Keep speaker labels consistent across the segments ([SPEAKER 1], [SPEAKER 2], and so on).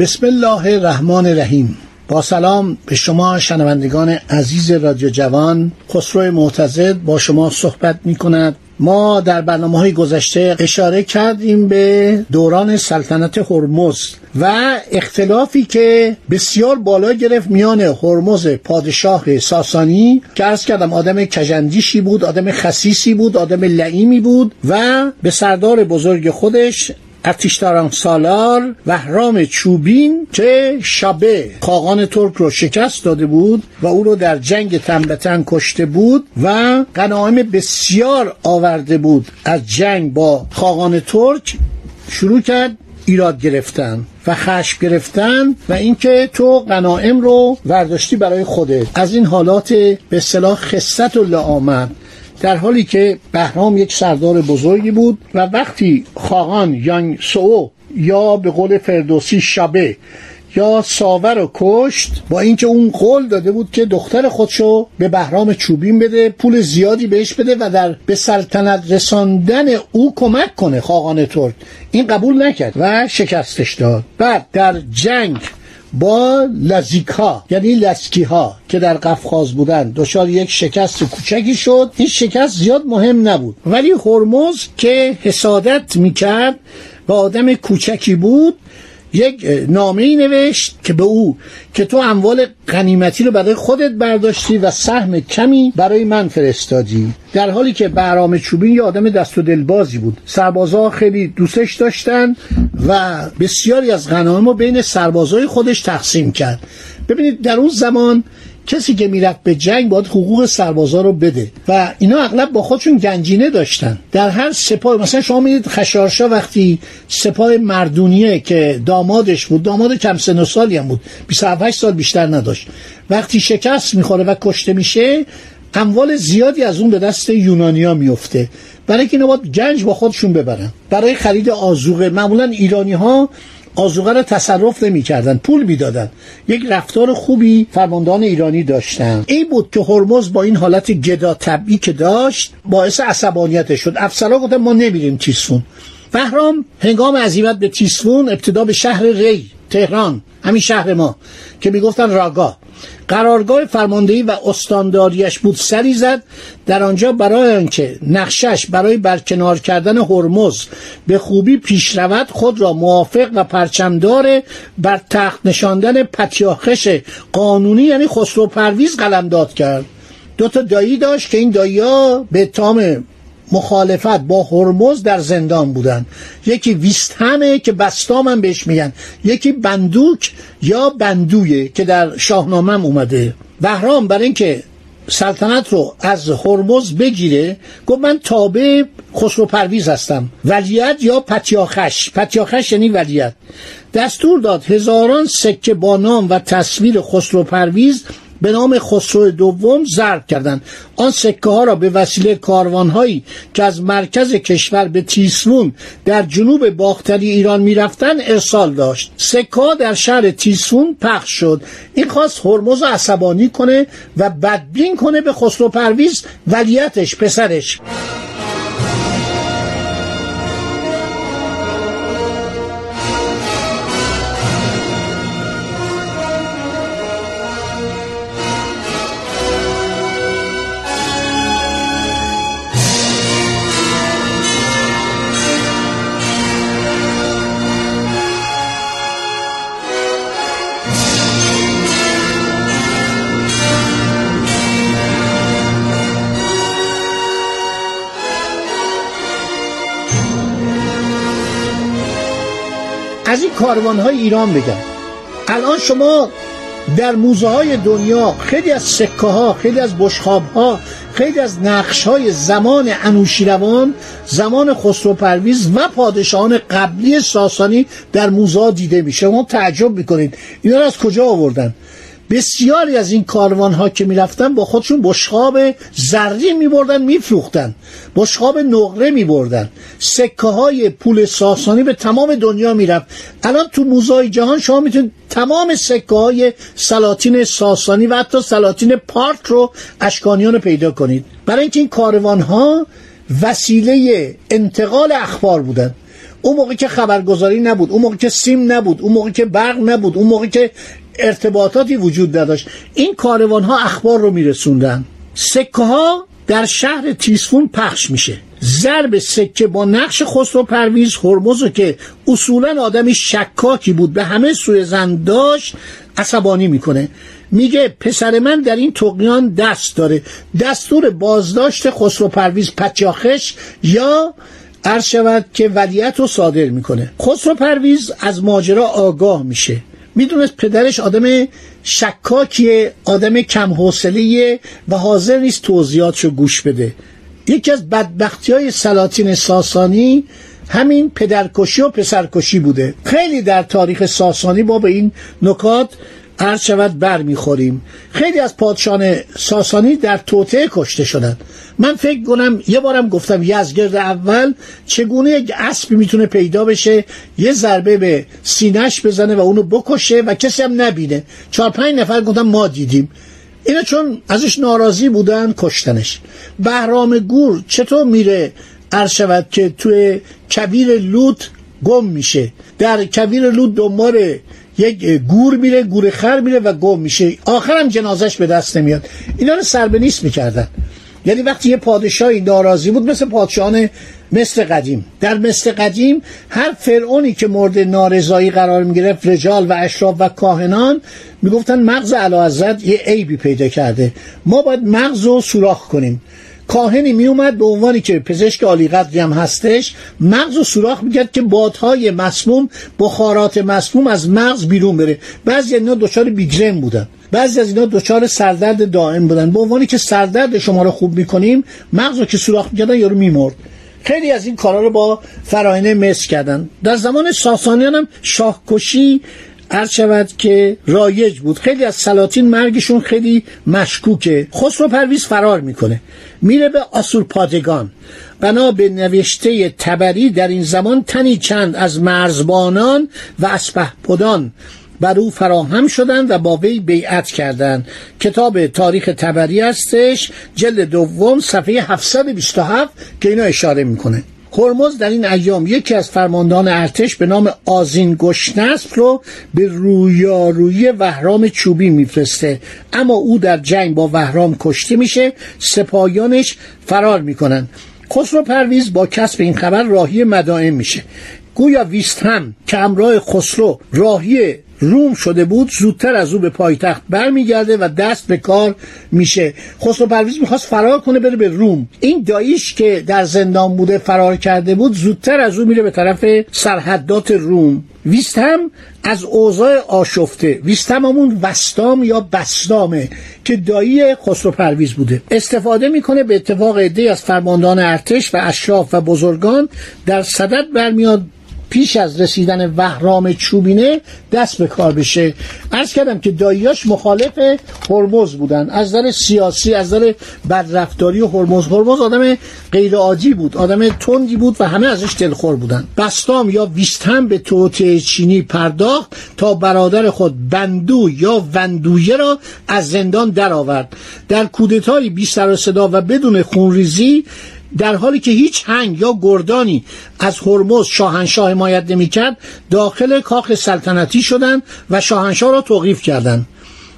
[SPEAKER 1] بسم الله الرحمن الرحیم با سلام به شما شنوندگان عزیز رادیو جوان خسرو معتزد با شما صحبت می کند ما در برنامه های گذشته اشاره کردیم به دوران سلطنت هرمز و اختلافی که بسیار بالا گرفت میان هرمز پادشاه ساسانی که ارز کردم آدم کجندیشی بود آدم خسیسی بود آدم لعیمی بود و به سردار بزرگ خودش ارتشداران سالار وهرام چوبین که شبه خاقان ترک رو شکست داده بود و او رو در جنگ تن کشته بود و غنایم بسیار آورده بود از جنگ با خاقان ترک شروع کرد ایراد گرفتن و خشم گرفتن و اینکه تو غنائم رو ورداشتی برای خودت. از این حالات به صلاح خصت و لعامت. در حالی که بهرام یک سردار بزرگی بود و وقتی خاقان یانگ سو یا به قول فردوسی شبه یا ساور رو کشت با اینکه اون قول داده بود که دختر خودشو به بهرام چوبین بده پول زیادی بهش بده و در به سلطنت رساندن او کمک کنه خاقان ترک این قبول نکرد و شکستش داد. بعد در جنگ با لزیکا یعنی لسکی ها که در قفقاز بودن دچار یک شکست کوچکی شد. این شکست زیاد مهم نبود. ولی هرمز که حسادت می‌کرد و آدم کوچکی بود یک نامه ای نوشت که به او که تو اموال غنیمتی رو برای خودت برداشتی و سهم کمی برای من فرستادی. در حالی که بهرام چوبین یه آدم دست و دلبازی بود. سربازا خیلی دوستش داشتن و بسیاری از غنایم رو بین سربازای خودش تقسیم کرد. ببینید در اون زمان کسی که می‌رفت به جنگ باید حقوق سربازا رو بده. و اینا اغلب با خودشون گنجینه داشتن. در هر سپاه مثلا شما می‌دید خشارشا وقتی سپاه مردونیه که دامادش بود داماد کم سن و سالی هم بود 28 سال بیشتر نداشت. وقتی شکست می‌خوره و کشته میشه اموال زیادی از اون به دست یونانیا میفته برای که اینا باید گنج با خودشون ببرن. برای خرید آزوقه معمولا ایرانی ها آزوغه رو تصرف نمی‌کردن پول می‌دادن. یک رفتار خوبی فرماندهان ایرانی داشتن. این بود که هرمز با این حالت گدا طبعی که داشت باعث عصبانیتش شد. افسرها گفتن ما نمیریم تیسفون بهرام هنگام عزیمت به تیسفون ابتدا به شهر ری تهران همین شهر ما که می‌گفتن راگا. قرارگاه فرماندهی و استانداریش بود سری زد. در آنجا برای آنکه نقشش برای برکنار کردن هرمز به خوبی پیش رود خود را موافق و پرچمدار بر تخت نشاندن پتیاخش قانونی یعنی خسرو پرویز قلمداد کرد. دو تا دایی داشت که این دایی به تام مخالفت با هرمز در زندان بودن. یکی ویستهمه که بستام هم بهش میگن. یکی بندوک یا بندویه که در شاهنامه اومده. بهرام برای اینکه سلطنت رو از هرمز بگیره گفت من تابع خسرو پرویز هستم. ولیت یا پتیاخش؟ پتیاخش یعنی ولیت دستور داد هزاران سکه با نام و تصویر خسرو پرویز به نام خسرو دوم ضرب کردند. آن سکه ها را به وسیله کاروان هایی که از مرکز کشور به تیسفون در جنوب باختری ایران می‌رفتند ارسال داشت. سکه ها در شهر تیسفون پخش شد. این خواست هرمز عصبانی کنه و بدبین کنه به خسرو پرویز ولیتش پسرش. کاروان های ایران بگم. الان شما در موزه های دنیا خیلی از سکه ها خیلی از بشخاب ها خیلی از نقش های زمان انوشیروان زمان خسرو پرویز و پادشاهان قبلی ساسانی در موزه دیده میشه. ما تعجب می‌کنید. اینا از کجا آوردن؟ بسیاری از این کاروان ها که می‌رفتن با خودشون بشقاب زرین میبردن میفروختن. بشقاب نقره میبردن. سکه های پول ساسانی به تمام دنیا می‌رفت. الان تو موزای جهان شما می‌تونید تمام سکه های سلاطین ساسانی و حتی سلاطین پارک رو اشکانیان رو پیدا کنید. برای اینکه این کاروان ها وسیله انتقال اخبار بودن. اون موقع که خبرگزاری نبود اون موقع که سیم نبود اون موقع که برق نبود اون موقع که ارتباطاتی وجود نداشت. این کاروان ها اخبار رو میرسوندن. سکه ها در شهر تیسفون پخش میشه. ضرب سکه با نقش خسرو پرویز هرمز که اصولا آدمی شکاکی بود به همه سوی زن داشت عصبانی می‌کنه. میگه پسر من در این تقیان دست داره. دستور بازداشت خسرو پرویز پچاخش یا عرض شود که ولیت رو صادر می‌کنه. خسرو پرویز از ماجرا آگاه میشه. می‌دونست پدرش آدم شکاکیه آدم کم حوصله و حاضر نیست توضیحاتشو گوش بده. یکی از بدبختی های سلاطین ساسانی همین پدرکشی و پسرکشی بوده. خیلی در تاریخ ساسانی ما به این نکات عرض شود بر می‌خوریم. خیلی از پادشان ساسانی در توطعه کشته شدند. من فکر کنم یه بارم گفتم یزگرد اول چگونه یک اسبی می‌تونه پیدا بشه یه ضربه به سینش بزنه و اونو بکشه و کسی هم نبینه. چهار پنج نفر گفتم ما دیدیم. اینا چون ازش ناراضی بودن کشتنش. بهرام گور چطور میره؟ عرض شود که توی کبیر لوت گم میشه. در کبیر لوت دنبال یک گور میره گور خر میره و گم میشه. آخرم جنازش به دست نمیاد. اینا رو سر به نیست می‌کردن. یعنی وقتی یه پادشاهی ناراضی بود مثل پادشاهان مثل قدیم. در مثل قدیم هر فرعونی که مورد نارضایی قرار می‌گرفت رجال و اشراف و کاهنان می‌گفتن مغز علاعزت یه عیبی پیدا کرده. ما باید مغز رو سوراخ کنیم. کاهنی می اومد به عنوانی که پزشک عالی قدری هم هستش مغز و سوراخ می‌کرد که بادهای مسموم بخارات مسموم از مغز بیرون بره. بعضی اینا دچار بیگرن بودن. بعضی از اینا دچار سردرد دائم بودن. به عنوانی که سردرد شما رو خوب می‌کنیم مغز رو که سوراخ می‌کردن یارو میمرد. خیلی از این کارا رو با فراینه مس کردن. در زمان ساسانیان هم شاهکشی عرض شود که رایج بود. خیلی از سلاطین مرگشون خیلی مشکوکه. خسرو پرویز فرار می‌کنه. میره به آسور پادگان. بنا به نوشته تبری در این زمان تنی چند از مرزبانان و اسپهپدان بر او فراهم شدند و با وی بیعت کردند. کتاب تاریخ تبری هستش جلد دوم صفحه 727 که اینا اشاره می‌کنه. هرمز در این ایام یکی از فرماندهان ارتش به نام آزین گشنسب رو به رویارویی وهرام چوبی میفرسته. اما او در جنگ با وهرام کشته میشه سپاهیانش فرار می‌کنن. خسرو پرویز با کسب این خبر راهی مدائن میشه. گویا ویست هم که امراه خسرو راهی روم شده بود زودتر از او به پایتخت برمیگرده و دست به کار میشه. خسرو پرویز می‌خواست فرار کنه بره به روم. این داییش که در زندان بوده فرار کرده بود زودتر از او میره به طرف سرحدات روم. ویستم از اوضاع آشفته. ویستم همون وستام یا بستامه که دایی خسرو پرویز بوده. استفاده می‌کنه به اتفاق عده از فرماندان ارتش و اشراف و بزرگان در صدد برمیاد پیش از رسیدن وهرام چوبینه دست به کار بشه. عرض کردم که داییاش مخالف هرمز بودن. از نظر سیاسی از نظر بدرفتاری هرمز. هرمز آدم غیر عادی بود آدم تندی بود و همه ازش دلخور بودن. بستام یا ویستهم به توطعه چینی پرداخت تا برادر خود بندو یا وندویه را از زندان درآورد. در کودتایی بی سر و صدا و بدون خونریزی در حالی که هیچ هنگ یا گردانی از هرمز شاهنشاه حمایت نمی‌کرد داخل کاخ سلطنتی شدند و شاهنشاه را توقیف کردند.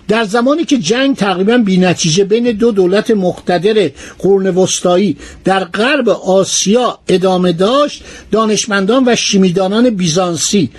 [SPEAKER 1] در زمانی که جنگ تقریبا بی نتیجه بین دو دولت مقتدر قرن وسطایی در غرب آسیا ادامه داشت دانشمندان و شیمیدانان بیزانسی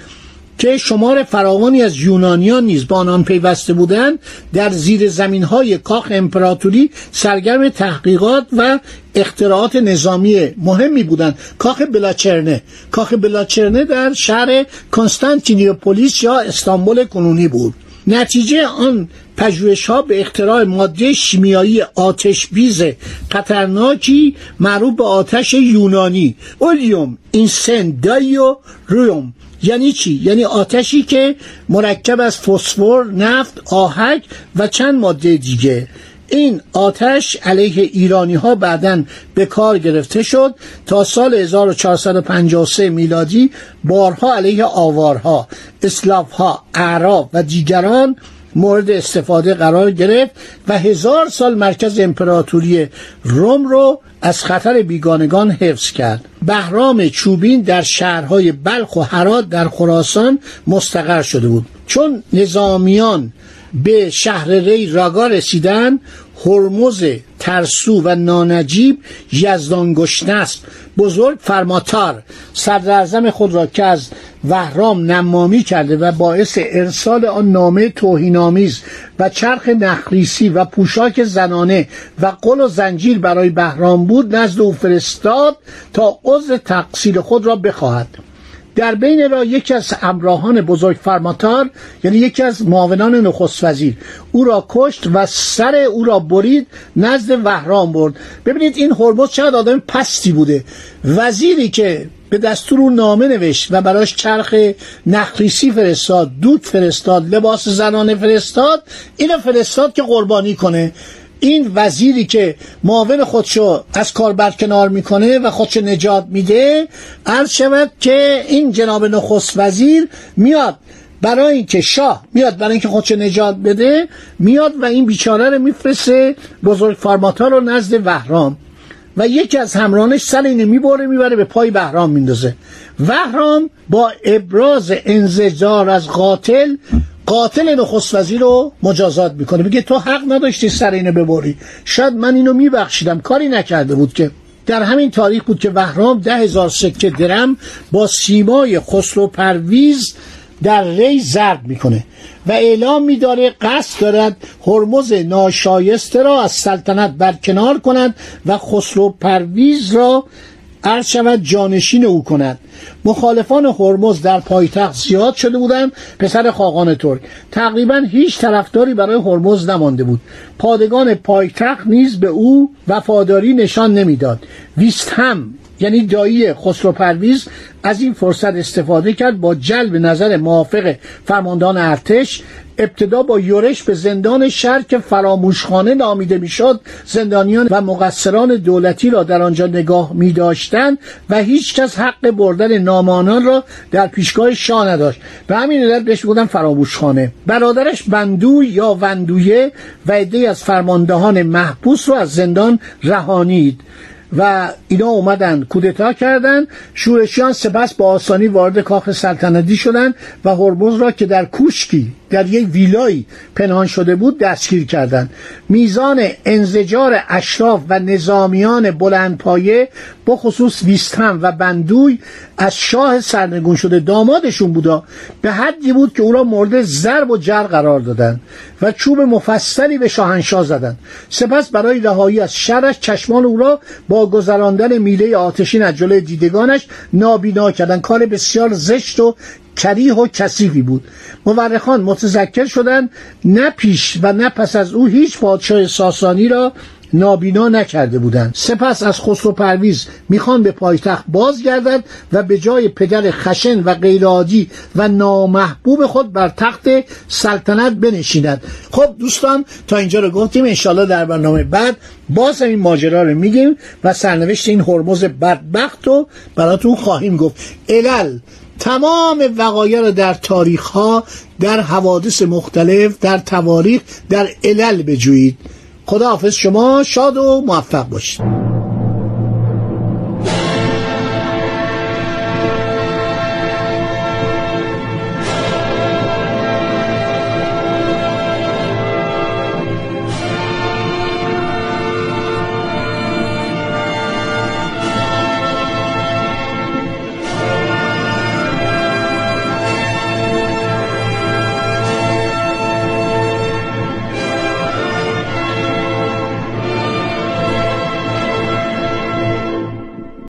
[SPEAKER 1] که شمار فراوانی از یونانیان نیز با آنان پیوسته بودند در زیر زمین های کاخ امپراتوری سرگرم تحقیقات و اختراعات نظامی مهمی بودند. کاخ بلاچرنه. کاخ بلاچرنه در شهر کنستانتینیوپولیس یا استانبول کنونی بود. نتیجه آن پژوهش ها به اختراع ماده شیمیایی آتش بیز خطرناکی معروف به آتش یونانی اولیوم اینسن دایو رویوم. یعنی چی؟ یعنی آتشی که مرکب از فسفر نفت آهک و چند ماده دیگه. این آتش علیه ایرانی ها بعدا به کار گرفته شد تا سال 1453 میلادی بارها علیه آوارها اسلافها اعراب و دیگران مورد استفاده قرار گرفت و هزار سال مرکز امپراتوری روم رو از خطر بیگانگان حفظ کرد. بهرام چوبین در شهرهای بلخ و هرات در خراسان مستقر شده بود. چون نظامیان به شهر ری راگا رسیدن هرمز ترسو و نانجیب یزدان گشنسب بزرگ فرماتار صدر خود را که از وهرام نمامی کرده و باعث ارسال آن نامه توهینآمیز و چرخ نخریسی و پوشاک زنانه و قل و زنجیر برای بهرام بود نزد او فرستاد تا عضو تقصیر خود را بخواهد. در بین را یکی از همراهان بزرگ فرماتار یعنی یکی از معاونان نخست وزیر. او را کشت و سر او را برید نزد وهرام برد. ببینید این هرمز چقدر آدم پستی بوده. وزیری که به دستور او نامه نوشت و براش چرخ نخریسی فرستاد دود فرستاد لباس زنانه فرستاد اینو فرستاد که قربانی کنه. این وزیری که معاون خودشو از کار برکنار می‌کنه و خودشو نجات میده عرض شود که این جناب نخست وزیر میاد برای اینکه شاه میاد برای اینکه خودشو نجات بده میاد و این بیچاره رو میفرسته بزرگ فارماتا رو نزد وهرام و یکی از همرانش سر اینو می‌بره می‌بره به پای بهرام میندازه. وهرام با ابراز انزجار از قاتل قاتل نخست وزیر رو مجازات می‌کنه. میگه تو حق نداشتی سر اینو ببری. شاید من اینو میبخشیدم. کاری نکرده بود که. در همین تاریخ بود که وهرام ده هزار سکه درم با سیمای خسرو پرویز در ری ضرب می‌کنه و اعلام میداره قصد دارد هرمز ناشایسته را از سلطنت برکنار کند و خسرو پرویز را عرض شود جانشین او کند. مخالفان هرمز در پایتخت زیاد شده بودند. پسر خاقان ترک. تقریبا هیچ طرفداری برای هرمز نمانده بود. پادگان پایتخت نیز به او وفاداری نشان نمی‌داد. ویست هم یعنی دایی خسرو پرویز از این فرصت استفاده کرد با جلب نظر موافق فرماندان ارتش ابتدا با یورش به زندان شهر که فراموشخانه نامیده می‌شد زندانیان و مقصران دولتی را در آنجا نگاه می داشتند و هیچ کس حق بردن نامانان را در پیشگاه شاه نداشت. به همین علت بهش بودن فراموشخانه. برادرش بندوی یا وندویه و عده از فرماندهان محبوس رو از زندان رهانید و اینا اومدن کودتا کردند شورشیان سپس با آسانی وارد کاخ سلطنتی شدند و هرمز را که در کوشکی در یک ویلایی پنهان شده بود دستگیر کردند. میزان انزجار اشراف و نظامیان بلندپایه با خصوص ویستهم و بندوی از شاه سرنگون شده دامادشون بودا. به حدی بود که او را مورد ضرب و جر قرار دادند و چوب مفصلی به شاهنشاه زدند. سپس برای رهایی از شرش چشمان او را با گذراندن میله آتشین از جلوی دیدگانش نابینا کردند. کار بسیار زشت و کریه و کثیفی بود. مورخان متذکر شدند نه پیش و نه پس از او هیچ پادشاه ساسانی را نابینا نکرده بودند. سپس از خسرو پرویز می‌خوان به پایتخت بازگردد و به جای پدر خشن و غیرعادی و نامحبوب خود بر تخت سلطنت بنشیند. خب دوستان تا اینجا رو گفتیم انشالله در برنامه بعد باز این ماجرا رو میگیم و سرنوشت این هرمز بدبخت رو براتون خواهیم گفت. علل تمام وقایع رو در تاریخ ها در حوادث مختلف در تواریخ در علل بجویید. خداحافظ شما شاد و موفق باشید.